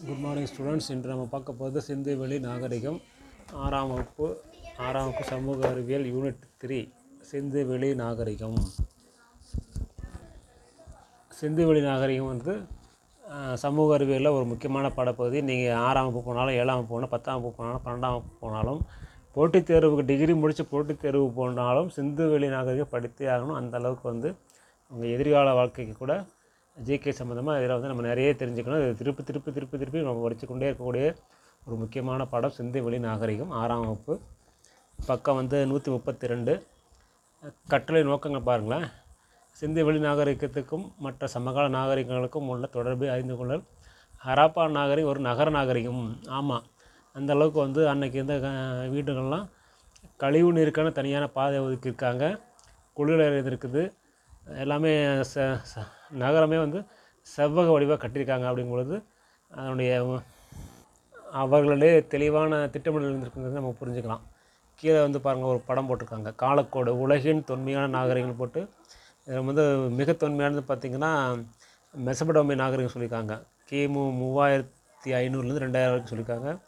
Good morning students இன்று நம்ம பார்க்க போகிறது சிந்துவெளி நாகரிகம். ஆறாம் வகுப்பு ஆறாம் வகுப்பு சமூக அறிவியல் யூனிட் த்ரீ சிந்துவெளி நாகரிகம். சிந்துவெளி நாகரிகம் வந்து சமூக அறிவியலில் ஒரு முக்கியமான பாடப்பகுதி. நீங்கள் ஆறாம் வகுப்பு போனாலும் ஏழாம் வகுப்பு போனால் பத்தாம் வகுப்பு போனாலும் பன்னெண்டாம் வகுப்பு போனாலும் போட்டித் தேர்வுக்கு டிகிரி முடித்து போட்டித் தேர்வு போனாலும் சிந்துவெளி நாகரிகம் படித்தே ஆகணும். அந்த அளவுக்கு வந்து உங்கள் எதிர்கால வாழ்க்கைக்கு கூட ஜிகே சம்மந்தமாக இதில் வந்து நம்ம நிறைய தெரிஞ்சுக்கணும். இது திருப்பி திருப்பி திருப்பி திருப்பி நம்ம படிச்சுக்கொண்டே இருக்கக்கூடிய ஒரு முக்கியமான படம் சிந்து வெளி நாகரிகம் ஆறாம் வகுப்பு. பக்கம் வந்து நூற்றி முப்பத்தி ரெண்டு கட்டளை நோக்கங்கள் பாருங்களேன். சிந்துவெளி நாகரிகத்துக்கும் மற்ற சமகால நாகரிகங்களுக்கும் உள்ள தொடர்பை அறிந்து கொள்ளல். ஹராப்பா நாகரிகம் ஒரு நகர நாகரிகம். ஆமாம் அந்த அளவுக்கு வந்து அன்னைக்கு இருந்த வீடுகள்லாம் கழிவு நீருக்கான தனியான பாதை ஒதுக்கியிருக்காங்க. குளிர் இருக்குது. எல்லாமே ச ச- நகரமே வந்து செவ்வக வடிவாக கட்டியிருக்காங்க அப்படிங்கும்பொழுது அதனுடைய அவர்களே தெளிவான திட்டமிடல் இருந்திருக்குங்கிறது நம்ம புரிஞ்சுக்கலாம். கீழே வந்து பாருங்கள் ஒரு படம் போட்டிருக்காங்க. காலக்கோடு உலகின் தொன்மையான நாகரிகங்கள் போட்டு இதில் வந்து மிக தொன்மையானது பார்த்திங்கன்னா மெசபடோமிய நாகரிகம் சொல்லியிருக்காங்க. கிமு மூவாயிரத்தி ஐநூறுலேருந்து ரெண்டாயிரம் வரைக்கும் சொல்லியிருக்காங்க.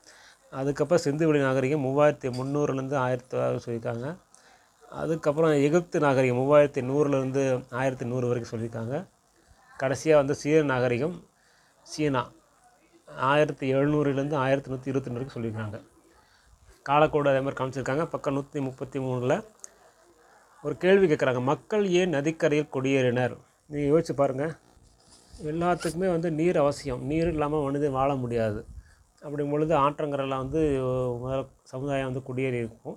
அதுக்கப்புறம் சிந்துவெளி நாகரிகம் மூவாயிரத்தி முந்நூறுலேருந்து ஆயிரத்தி தொள்ளாயிரம் சொல்லியிருக்காங்க. அதுக்கப்புறம் எகிப்து நாகரிகம் மூவாயிரத்தி நூறுலேருந்து ஆயிரத்தி நூறு வரைக்கும் சொல்லியிருக்காங்க. கடைசியாக வந்து சீன நாகரிகம் சீனா. ஆயிரத்தி எழுநூறுலேருந்து ஆயிரத்தி நூற்றி இருபத்தி ரெண்டு வரைக்கும் சொல்லியிருக்காங்க. காலக்கோடு அதே மாதிரி காமிச்சிருக்காங்க. பக்கம் நூற்றி முப்பத்தி மூணில் ஒரு கேள்வி கேட்குறாங்க. மக்கள் ஏன் நதிக்கரையில் குடியேறினர்? நீங்கள் யோசிச்சு பாருங்கள் எல்லாத்துக்குமே வந்து நீர் அவசியம். நீர் இல்லாமல் மனிதன் வாழ முடியாது. அப்படிங்கும் பொழுது ஆற்றங்கரெல்லாம் வந்து முதல் சமுதாயம் வந்து குடியேறி இருக்கும்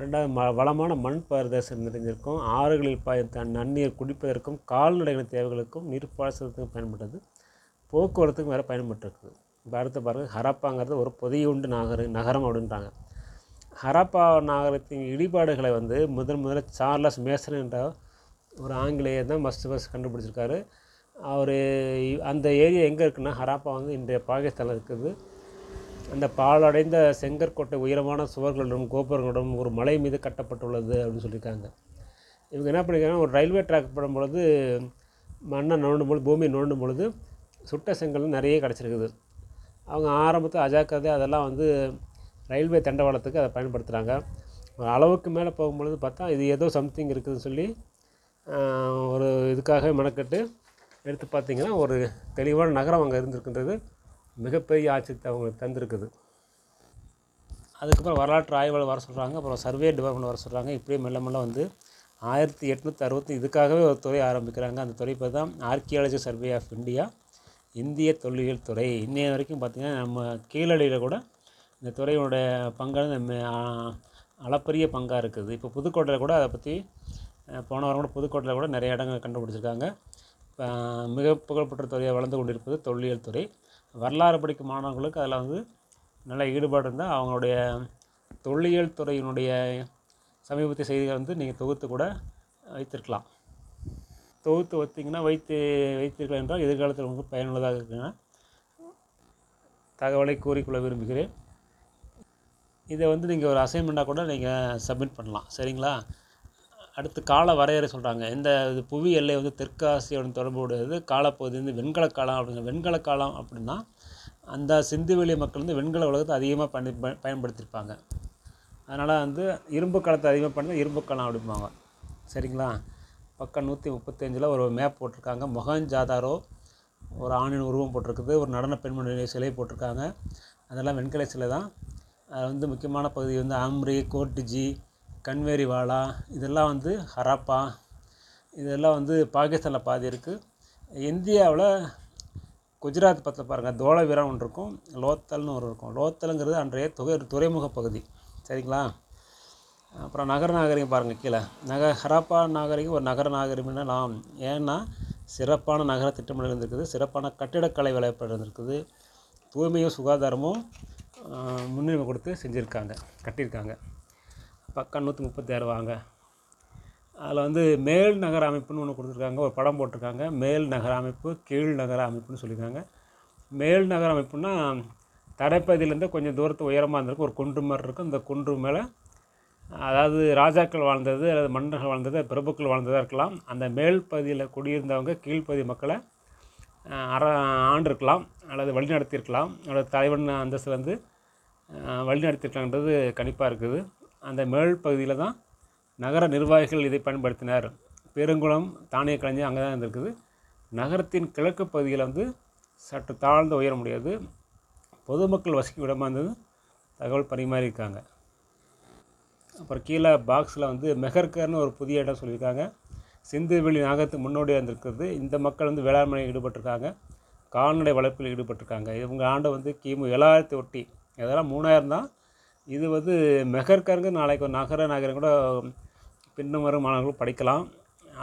ரெண்டாவது ம வளமான மண் பிரதேசம் நிறைஞ்சிருக்கும் ஆறுகளில் பாய்த்த நன்னீர் குடிப்பதற்கும் கால்நடைகளின் தேவைகளுக்கும் நீர் பாசனத்துக்கும் பயன்பட்டது. போக்குவரத்துக்கும் வேறு பயன்பட்டுருக்குது. இப்போ பாருங்கள் ஹரப்பாங்கிறது ஒரு பொதியுண்டு நகர நகரம் அப்படின்றாங்க. ஹரப்பா நாகரத்தின் இடிபாடுகளை வந்து முதன் முதல்ல சார்லஸ் மேசன் என்ற ஒரு ஆங்கிலேயர் தான் ஃபஸ்ட்டு ஃபஸ்ட் கண்டுபிடிச்சிருக்காரு. அவர் அந்த ஏரியா எங்கே இருக்குன்னா ஹராப்பா வந்து இன்றைய பாகிஸ்தானில் இருக்குது. அந்த பாலடைந்த செங்கற்கோட்டை உயரமான சுவர்களுடன் கோபுரங்களுடன் ஒரு மலை மீது கட்டப்பட்டுள்ளது அப்படின்னு சொல்லியிருக்காங்க. இவங்க என்ன பண்ணியிருக்காங்கன்னா ஒரு ரயில்வே ட்ராக் படும் பொழுது மண்ணை நோண்டும் பொழுது பூமியை நோண்டும் பொழுது சுட்ட செங்கல் நிறைய கிடச்சிருக்குது. அவங்க ஆரம்பத்தில் அஜாக்கிரதை அதெல்லாம் வந்து ரயில்வே தண்டவாளத்துக்கு அதை பயன்படுத்துகிறாங்க ஒரு அளவுக்கு மேலே போகும்பொழுது பார்த்தா இது ஏதோ சம்திங் இருக்குதுன்னு சொல்லி ஒரு இதுக்காக மெனக்கெட்டு எடுத்து பார்த்தீங்கன்னா ஒரு தெளிவான நகரம் அங்கே இருந்திருக்கின்றது. மிகப்பெரிய ஆட்சியத்தை அவங்களுக்கு தந்திருக்குது. அதுக்கப்புறம் வரலாற்று ஆய்வாளர் வர சொல்கிறாங்க அப்புறம் சர்வே டிபார்ட்மெண்ட் வர சொல்கிறாங்க இப்படியே மெல்ல மெல்ல வந்து ஆயிரத்தி எட்நூற்றி அறுபத்தி இதுக்காகவே ஒரு துறை ஆரம்பிக்கிறாங்க. அந்த துறை பேர் தான் ஆர்கியாலஜி சர்வே ஆஃப் இந்தியா இந்திய தொல்லியல் துறை. இன்னைய வரைக்கும் பார்த்திங்கன்னா நம்ம கீழடியில் கூட இந்த துறையோட பங்கு மெ- அளப்பரிய பங்காக இருக்குது. இப்போ புதுக்கோட்டையில் கூட அதை பற்றி போன வாரம் கூட புதுக்கோட்டையில் கூட நிறைய இடங்கள் கண்டுபிடிச்சிருக்காங்க. இப்போ மிக புகழ்பெற்ற துறையாக வளர்ந்து கொண்டிருப்பது தொல்லியல் துறை. வரலாறு படிக்கும் மாணவர்களுக்கு அதில் வந்து நல்ல ஈடுபாடு இருந்தால் அவங்களுடைய தொல்லியல் துறையினுடைய சமீபத்திய செய்திகளை வந்து நீங்கள் தொகுத்து கூட வைத்திருக்கலாம். தொகுத்து வைத்தீங்கன்னா வைத்து வைத்தீர்கள் என்றால் எதிர்காலத்தில் உங்களுக்கு பயனுள்ளதாக இருக்குங்க. தகவலை கூறிக்கொள்ள விரும்புகிறேன். இதை வந்து நீங்கள் ஒரு அசைன்மெண்ட்டாக கூட நீங்கள் சப்மிட் பண்ணலாம். சரிங்களா? அடுத்து கால வரையறை சொல்கிறாங்க இந்த இது புவி எல்லை வந்து தெற்கு ஆசியாவுடன் தொடர்புடையது. காலப்பகுதி வந்து வெண்கல காலம் அப்படிங்கிற வெண்கல காலம் அப்படின்னா அந்த சிந்துவெளி மக்கள் வந்து வெண்கல உலகத்தை அதிகமாக பயன் பயன்படுத்தியிருப்பாங்க. அதனால் வந்து இரும்பு காலத்தை அதிகமாக பண்ணால் இரும்பு காலம் அப்படிம்பாங்க. சரிங்களா? பக்கம் நூற்றி முப்பத்தஞ்சில் ஒரு மேப் போட்டிருக்காங்க. மொஹஞ்சாதாரோ ஒரு ஆணின் உருவம் போட்டிருக்குது. ஒரு நடன பெண்மணி சிலை போட்டிருக்காங்க. அதெல்லாம் வெண்கல சிலை தான். அது வந்து முக்கியமான பகுதி வந்து ஆம்ரி கோர்டிஜி கன்வேரிவாலா இதெல்லாம் வந்து ஹராப்பா இதெல்லாம் வந்து பாகிஸ்தானில் பாதி இருக்குது இந்தியாவில் குஜராத் பக்கத்தில் பாருங்கள் தோலவீரம் ஒன்று இருக்கும் லோத்தல்னு ஒரு இருக்கும். லோத்தலுங்கிறது அன்றைய துறை துறைமுக பகுதி. சரிங்களா? அப்புறம் நகர நாகரிகம் பாருங்கள் கீழே. நக ஹராப்பா நாகரிகம் ஒரு நகர நாகரிகம்னா நாம் ஏன்னா சிறப்பான நகர திட்டமிடல் இருந்திருக்குது சிறப்பான கட்டிடக்கலை வேலைப்பாடு இருந்திருக்குது தூய்மையும் சுகாதாரமும் முன்னுரிமை கொடுத்து செஞ்சுருக்காங்க கட்டியிருக்காங்க. பக்கம் நூற்றி முப்பத்தாறு வாங்க. அதில் வந்து மேல் நகர அமைப்புன்னு ஒன்று கொடுத்துருக்காங்க. ஒரு படம் போட்டிருக்காங்க. மேல் நகர அமைப்பு கீழ் நகர அமைப்புன்னு சொல்லியிருக்காங்க. மேல் நகர அமைப்புன்னா தடைப்பகுதியிலேருந்து கொஞ்சம் தூரத்து உயரமாக இருந்திருக்கும் ஒரு குன்று மாதிரி இருக்கும். இந்த குன்று மேலே அதாவது ராஜாக்கள் வாழ்ந்தது அல்லது மன்னர்கள் வாழ்ந்தது பிரபுக்கள் வாழ்ந்ததாக இருக்கலாம். அந்த மேல் பகுதியில் குடியிருந்தவங்க கீழ்ப்பகுதி மக்களை அற ஆண்டிருக்கலாம். அல்லது வழிநடத்தியிருக்கலாம். அல்லது தலைவன் அந்தஸ்து வந்து வழிநடத்தியிருக்கலான்றது கணிப்பாக இருக்குது. அந்த மேல் பகுதியில் தான் நகர நிர்வாகிகள் இதை பயன்படுத்தினர். பெருங்குளம் தானிய கலைஞர் அங்கே தான் இருந்திருக்குது. நகரத்தின் கிழக்கு பகுதியில் வந்து சற்று தாழ்ந்து உயர முடியாது. பொதுமக்கள் வசிக்கும் இடமா இருந்தது. தகவல் பரிமாறியிருக்காங்க அப்புறம் கீழே பாக்ஸில் வந்து மெஹர்கர்னு ஒரு புதிய இடம் சொல்லியிருக்காங்க. சிந்துவெளி நாகத்துக்கு முன்னோடியாக இருந்திருக்குது இந்த மக்கள் வந்து வேளாண்மையில் ஈடுபட்டிருக்காங்க. கால்நடை வளர்ப்பில் ஈடுபட்டிருக்காங்க. இவங்க ஆண்டை வந்து கிமு ஏழாயிரத்தி ஒட்டி இதெல்லாம் மூணாயிரம் தான் இது வந்து மெஹர்கருங்க நாளைக்கு ஒரு நகர நகரம் கூட பின்னும் வரும் மாணவர்களும் படிக்கலாம்.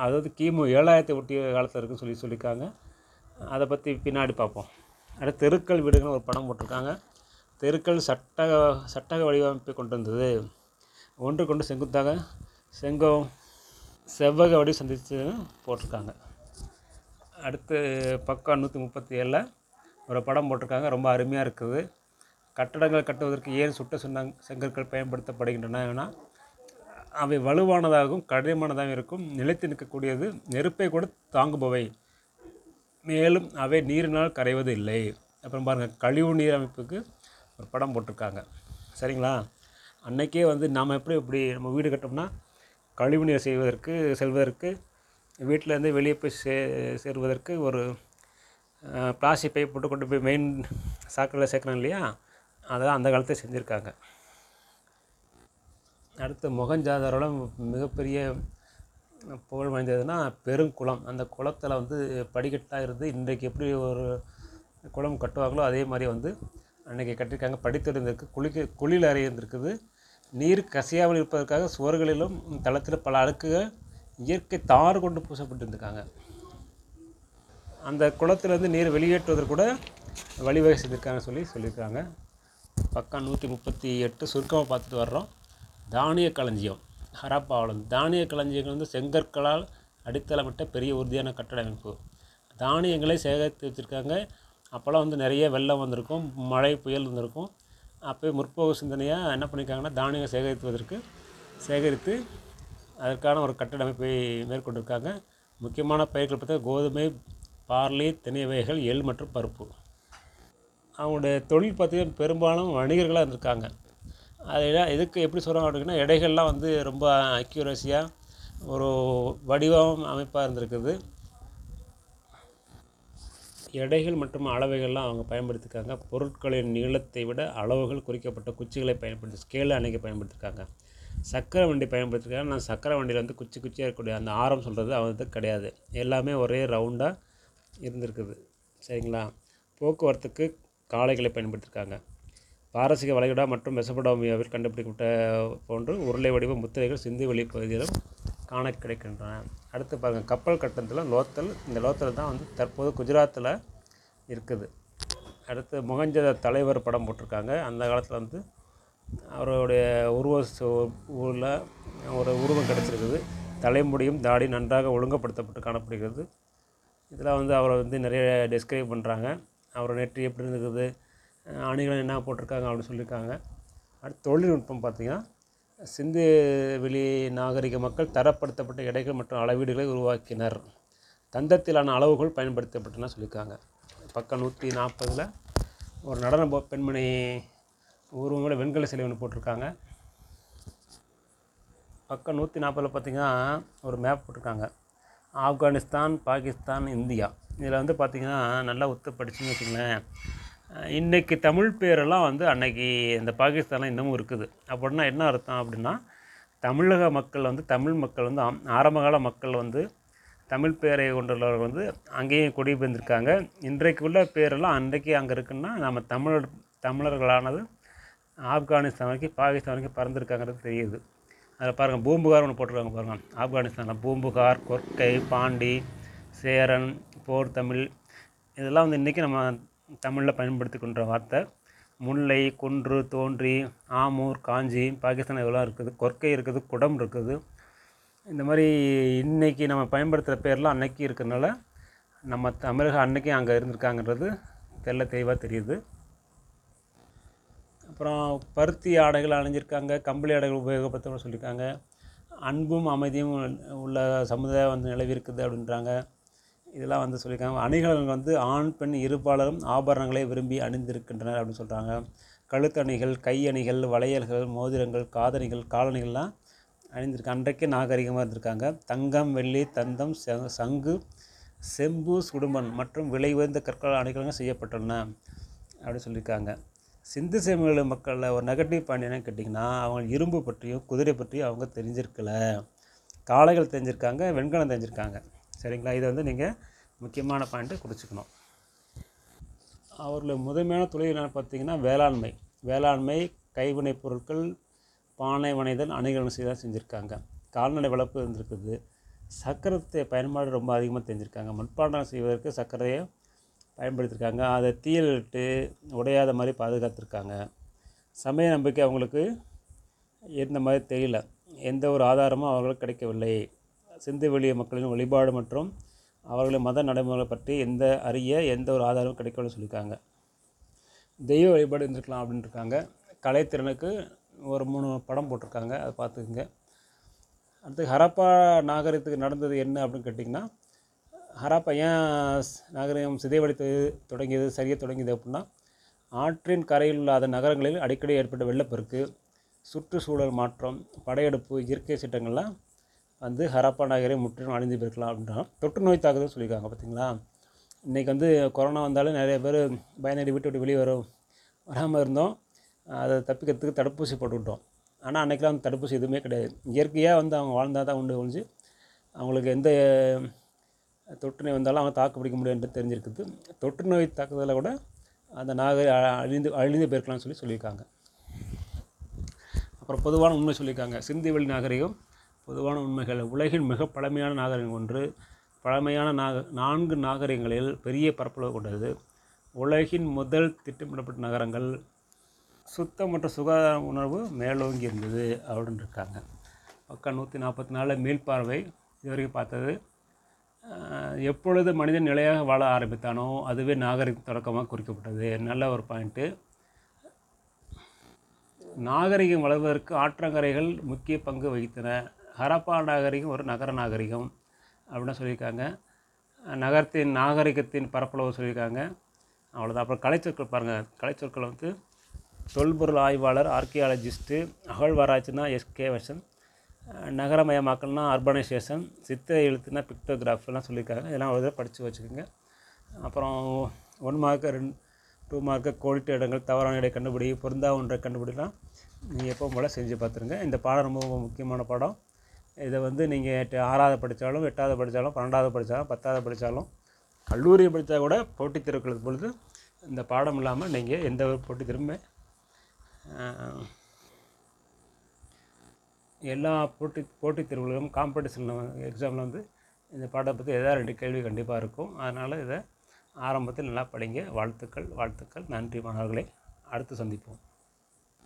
அதாவது கிமு ஏழாயிரத்தை ஒட்டிய காலத்தில் இருக்குன்னு சொல்லி சொல்லியிருக்காங்க. அதை பற்றி பின்னாடி பார்ப்போம். அடுத்து தெருக்கள் வீடுகள்னு ஒரு படம் போட்டிருக்காங்க. தெருக்கள் சட்டக சட்டக வடிவமைப்பை கொண்டு வந்தது. ஒன்று கொண்டு செங்குத்தாக செங்கம் செவ்வக வடி சந்தித்து போட்டிருக்காங்க. அடுத்து பக்கம் நூற்றி முப்பத்தி ஏழில் ஒரு படம் போட்டிருக்காங்க. ரொம்ப அருமையாக இருக்குது. கட்டடங்கள் கட்டுவதற்கு ஏன் சுட்ட சுண்ணங் செங்கற்கள் பயன்படுத்தப்படுகின்றன ஏன்னா அவை வலுவானதாகவும் கடினமானதாகவும் இருக்கும். நிலைத்து நிற்கக்கூடியது நெருப்பை கூட தாங்குபவை. மேலும் அவை நீரினால் கரைவது இல்லை. அப்புறம் பாருங்கள் கழிவு நீர் அமைப்புக்கு ஒரு படம் போட்டிருக்காங்க. சரிங்களா? அன்னைக்கே வந்து நாம் எப்படி இப்படி நம்ம வீடு கட்டோம்னா கழிவு நீர் செய்வதற்கு செல்வதற்கு வீட்டிலேருந்து வெளியே போய் சே சேருவதற்கு ஒரு பிளாஸ்டிக் பை போட்டு கொண்டு போய் மெயின் சாக்கடையில் சேர்க்குறோம் இல்லையா? அதை அந்த காலத்தை செஞ்சுருக்காங்க. அடுத்து மொகஞ்சாதாரோட மிகப்பெரிய புகழ் வாய்ந்ததுன்னா பெருங்குளம். அந்த குளத்தில் வந்து படிக்கட்டாக இருந்து இன்றைக்கு எப்படி ஒரு குளம் கட்டுவாங்களோ அதே மாதிரி வந்து அன்றைக்கி கட்டியிருக்காங்க. படித்திருந்திருக்கு குளிக்க குளியல் அறை இருந்திருக்குது. நீர் கசியாமல் இருப்பதற்காக சுவர்களிலும் தளத்தில் பல அடுக்குகள் இயற்கை தார் கொண்டு பூசப்பட்டு இருந்திருக்காங்க அந்த குளத்திலேருந்து நீர் வெளியேற்றுவதற்கு கூட வழிவகை செய்திருக்காங்கன்னு சொல்லி சொல்லியிருக்காங்க. பக்கம் நூற்றி முப்பத்தி எட்டு சுருக்கமாக பார்த்துட்டு வர்றோம். தானிய களஞ்சியம் ஹராப்பாவளம். தானிய களஞ்சியங்கள் வந்து செங்கற்களால் அடித்தளமிட்ட பெரிய உறுதியான கட்டட அமைப்பு தானியங்களை சேகரித்து வச்சுருக்காங்க. அப்போல்லாம் வந்து நிறைய வெள்ளம் வந்திருக்கும் மழை புயல் வந்திருக்கும். அப்போயே முற்போக்கு சிந்தனையாக என்ன பண்ணியிருக்காங்கன்னா தானியங்கள் சேகரித்துவதற்கு சேகரித்து அதற்கான ஒரு கட்டட அமைப்பை மேற்கொண்டிருக்காங்க. முக்கியமான பயிர்கள் பார்த்தா கோதுமை பார்லி திணை வகைகள் எள் மற்றும் பருப்பு. அவங்களுடைய தொழில் பார்த்தீங்கன்னா பெரும்பாலும் வணிகர்களாக இருந்திருக்காங்க. அதில் எதுக்கு எப்படி சொல்கிறாங்க அப்படின்னா எடைகள்லாம் வந்து ரொம்ப அக்யூரஸியாக ஒரு வடிவம் அமைப்பாக இருந்திருக்குது. எடைகள் மற்றும் அளவைகள்லாம் அவங்க பயன்படுத்தியிருக்காங்க பொருட்களின் நீளத்தை விட அளவுகள் குறிக்கப்பட்ட குச்சிகளை பயன்படுத்தி ஸ்கேலை அணைக்க பயன்படுத்தியிருக்காங்க சக்கரை வண்டி பயன்படுத்தியிருக்காங்க நான் சக்கரை வண்டியில் வந்து குச்சி குச்சியாக இருக்கக்கூடிய அந்த ஆரம் சொல்கிறது வந்து கிடையாது. எல்லாமே ஒரே ரவுண்டாக இருந்திருக்குது. சரிங்களா? போக்குவரத்துக்கு காளைகளை பயன்படுத்தியிருக்காங்க. பாரசீக வளைகுடா மற்றும் மெசபடோமியாவில் கண்டுபிடிக்கப்பட்ட போன்று உருளை வடிவ முத்திரைகள் சிந்து வெளி பகுதியிலும் காண கிடைக்கின்றன. அடுத்து பாருங்கள் கப்பல் கட்டணத்தில் லோத்தல் இந்த லோத்தல் தான் வந்து தற்போது குஜராத்தில் இருக்குது. அடுத்து முகஞ்சத தலைவர் படம் போட்டிருக்காங்க. அந்த காலத்தில் வந்து அவருடைய உருவ ஊரில் ஒரு உருவம் கிடச்சிருக்குது. தலைமுடியும் தாடி நன்றாக ஒழுங்குபடுத்தப்பட்டு காணப்படுகிறது. இதில் வந்து அவரை வந்து நிறைய டிஸ்கிரைப் பண்ணுறாங்க அவர் நெற்றி எப்படி இருந்துக்குது அணிகள் என்ன போட்டிருக்காங்க அப்படின்னு சொல்லியிருக்காங்க. அடுத்து தொழில்நுட்பம் பார்த்திங்கன்னா சிந்து வெளி நாகரிக மக்கள் தரப்படுத்தப்பட்ட எடைகள் மற்றும் அளவீடுகளை உருவாக்கினர். தந்தத்திலான அளவுகள் பயன்படுத்தப்பட்டன சொல்லியிருக்காங்க. பக்கம் நூற்றி நாற்பதில் ஒரு நடன பெண்மணி உருவங்கள வெண்கல சிலை ஒன்று போட்டிருக்காங்க. பக்கம் நூற்றி நாற்பதில் பார்த்திங்கன்னா ஒரு மேப் போட்டிருக்காங்க. ஆப்கானிஸ்தான் பாகிஸ்தான் இந்தியா. இதில் வந்து பார்த்திங்கன்னா நல்லா ஒத்து படிச்சுன்னு வச்சுங்களேன் இன்றைக்கி தமிழ் பேரெல்லாம் வந்து அன்னைக்கு இந்த பாகிஸ்தானில் இன்னமும் இருக்குது. அப்படின்னா என்ன அர்த்தம் அப்படின்னா தமிழக மக்கள் வந்து தமிழ் மக்கள் வந்து ஆம்- ஆரம்பகால மக்கள் வந்து தமிழ் பேரை கொண்டுள்ளவர்கள் வந்து அங்கேயும் குடிபெயர்ந்திருக்காங்க. இன்றைக்கு உள்ள பேரெல்லாம் அன்றைக்கு அங்கே இருக்குன்னா நம்ம தமிழர் தமிழர்களானது ஆப்கானிஸ்தான் வரைக்கும் பாகிஸ்தான் வரைக்கும் பறந்துருக்காங்கிறது தெரியுது. அதில் பாருங்கள் பூம்புகார் ஒன்று போட்டிருக்காங்க பாருங்கள் ஆப்கானிஸ்தானில் பூம்புகார் கொர்க்கை பாண்டி சேரன் போர் தமிழ் இதெல்லாம் வந்து இன்றைக்கி நம்ம தமிழில் பயன்படுத்தி கொண்ட வார்த்தை. முல்லை குன்று தோன்றி ஆமூர் காஞ்சி பாகிஸ்தான் இதெல்லாம் இருக்குது. கொர்க்கை இருக்குது குடம் இருக்குது. இந்த மாதிரி இன்றைக்கி நம்ம பயன்படுத்துகிற பேர்லாம் அன்னைக்கு இருக்கிறனால நம்ம தமிழக அன்னைக்கு அங்கே இருந்திருக்காங்கன்றது தெள்ள தெளிவாக தெரியுது. அப்புறம் பருத்தி ஆடைகள் அணிஞ்சிருக்காங்க கம்பளி ஆடைகள் உபயோகப்படுத்தணும்னு சொல்லியிருக்காங்க. அன்பும் அமைதியும் உள்ள சமுதாயம் வந்து நிலவி இருக்குது அப்படின்றாங்க. இதெல்லாம் வந்து சொல்லியிருக்காங்க. அணிகலன் வந்து ஆண் பெண் இருபாலரும் ஆபரணங்களை விரும்பி அணிந்திருக்கின்றனர் அப்படின்னு சொல்கிறாங்க கழுத்தணிகள் கையணிகள் வளையல்கள் மோதிரங்கள் காதணிகள் காலணிகள்லாம் அணிந்திருக்கு அன்றைக்கே நாகரிகமாக இருந்திருக்காங்க. தங்கம் வெள்ளி தந்தம் சங்கு செம்பு சுடுமண் மற்றும் விலை உயர்ந்த கற்கள் அணிகலன்கள் செய்யப்பட்டுள்ளன அப்படி சொல்லியிருக்காங்க. சிந்து சமவெளி மக்களில் ஒரு நெகட்டிவ் பாயிண்ட் என்னன்னு கேட்டிங்கன்னா அவங்க இரும்பு பற்றியும் குதிரை பற்றியும் அவங்க தெரிஞ்சிருக்கல. காளைகள் தெரிஞ்சிருக்காங்க வெண்கலம் தெரிஞ்சிருக்காங்க. சரிங்களா? இதை வந்து நீங்கள் முக்கியமான பாயிண்ட்டு குறிச்சிக்கணும். அவர்களுடைய முதன்மையான தொழில் என்னென்னு பார்த்தீங்கன்னா வேளாண்மை. வேளாண்மை கைவினைப் பொருட்கள் பானை வனைதல் அணிகலன் செய்ய செஞ்சுருக்காங்க. கால்நடை வளர்ப்பு இருந்திருக்குது. சக்கரத்தை பயன்பாடு ரொம்ப அதிகமாக தெரிஞ்சிருக்காங்க. மண்பாண்டம் செய்வதற்கு சர்க்கரையை பயன்படுத்தியிருக்காங்க அதை தீயிலிட்டு உடையாத மாதிரி பாதுகாத்திருக்காங்க. சமய நம்பிக்கை அவங்களுக்கு எந்த மாதிரி தெரியல. எந்த ஒரு ஆதாரமும் அவர்களுக்கு கிடைக்கவில்லை. சிந்து வெளிய மக்களின் வழிபாடு மற்றும் அவர்களின் மத நடைமுறை பற்றி எந்த அறிய எந்த ஒரு ஆதாரமும் கிடைக்கவில்லை சொல்லியிருக்காங்க. தெய்வ வழிபாடு இருந்திருக்கலாம் அப்படின்னு இருக்காங்க. கலைத்திறனுக்கு ஒரு மூணு படம் போட்டிருக்காங்க. அதை பார்த்துக்குங்க. அடுத்து ஹரப்பா நாகரிகத்துக்கு நடந்தது என்ன அப்படின்னு கேட்டிங்கன்னா ஹராப்பா ஏன் ஸ்- நாகரிகம் சிதைவடைத்து தொடங்கியது சரியாக தொடங்கியது அப்படின்னா ஆற்றின் கரையில் இல்லாத நகரங்களில் அடிக்கடி ஏற்பட்ட வெள்ளப்பெருக்கு சுற்றுச்சூழல் மாற்றம் படையெடுப்பு இயற்கை சீட்டங்கள்லாம் வந்து ஹராப்பா நகரை முற்றிலும் அழிந்து போயிருக்கலாம் அப்படின்னா தொற்று நோய் தாக்குதல் சொல்லியிருக்காங்க பார்த்தீங்களா? இன்றைக்கி வந்து கொரோனா வந்தாலும் நிறைய பேர் பயந்துட்டு விட்டு விட்டு வெளியே வரும் வராமல் இருந்தோம். அதை தப்பிக்கிறதுக்கு தடுப்பூசி போட்டுக்கிட்டோம் ஆனால் அன்றைக்கெலாம் வந்து தடுப்பூசி எதுவுமே கிடையாது. இயற்கையாக வந்து அவங்க வாழ்ந்தால் தான் உண்டு ஒழிஞ்சு அவங்களுக்கு எந்த தொற்று நோய் வந்தாலும் அவங்க தாக்கு பிடிக்க முடியும்னு தெரிஞ்சிருக்குது. தொற்று நோய் தாக்குதலை கூட அந்த நாகரி அழிந்து அழிந்து போயிருக்கலாம்னு சொல்லி சொல்லியிருக்காங்க. அப்புறம் பொதுவான உண்மை சொல்லியிருக்காங்க. சிந்திவெளி நாகரிகம் பொதுவான உண்மைகள். உலகின் மிக பழமையான நாகரிகம் ஒன்று. பழமையான நாக நான்கு நாகரிகங்களில் பெரிய பரப்பளவு கொண்டது. உலகின் முதல் திட்டமிடப்பட்ட நகரங்கள் சுத்தம் மற்றும் சுகாதார உணர்வு மேலோங்கி இருந்தது அப்படின்னு இருக்காங்க பக்கம் நூற்றி நாற்பத்தி நாலு மீள்பார்வை இதுவரைக்கும் பார்த்தது. எப்பொழுது மனிதன் நிலையாக வாழ ஆரம்பித்தானோ அதுவே நாகரிக தொடக்கமாக குறிக்கப்பட்டது. நல்ல ஒரு பாயிண்ட்டு நாகரிகம் வளர்வதற்கு ஆற்றங்கரைகள் முக்கிய பங்கு வகித்தன. ஹரப்பா நாகரிகம் ஒரு நகர நாகரிகம் அப்படின்னு சொல்லியிருக்காங்க. நகரத்தின் நாகரிகத்தின் பரப்பளவு சொல்லியிருக்காங்க. அவ்வளோதான் அப்புறம் கலைச்சொற்கள் பாருங்கள் கலைச்சொற்கள் வந்து தொல்பொருள் ஆய்வாளர் ஆர்கியாலஜிஸ்ட்டு அகழ்வாராய்ச்சினா எஸ்கே வசன் நகரமயமாக்கல்னா அர்பனைசேஷன் சித்திர எழுத்துனா பிக்டோகிராஃப்லாம் சொல்லியிருக்காங்க. இதெல்லாம் ஒரு தடவை படித்து வச்சுக்கோங்க. அப்புறம் ஒன் மார்க்கு ரெண்டு டூ மார்க்கு கோடிட்ட இடங்கள் தவறான இடை கண்டுபிடி பொருந்தா ஒன்றை கண்டுபிடிலாம் நீங்கள் எப்பவும் போல் செஞ்சு பார்த்துருங்க. இந்த பாடம் ரொம்ப முக்கியமான பாடம். இதை வந்து நீங்கள் ஆறாவது படித்தாலும் எட்டாவது படித்தாலும் பன்னெண்டாவது படித்தாலும் பத்தாவது படித்தாலும் கல்லூரி படித்தா கூட போட்டித் தேர்வுகளுக்கு பொழுது இந்த பாடம் இல்லாமல் நீங்கள் எந்த ஒரு போட்டித் தேர்வுமே எல்லா போட்டி போட்டித் தேர்வுகளும் காம்படிஷன் எக்ஸாமில் வந்து இந்த பாடத்தை பற்றி ஏதாவது ரெண்டு கேள்வி கண்டிப்பாக இருக்கும். அதனால் இதை ஆரம்பத்தில் நல்லா படிங்க. வாழ்த்துக்கள் வாழ்த்துக்கள். நன்றி மாணவர்களே. அடுத்து சந்திப்போம்.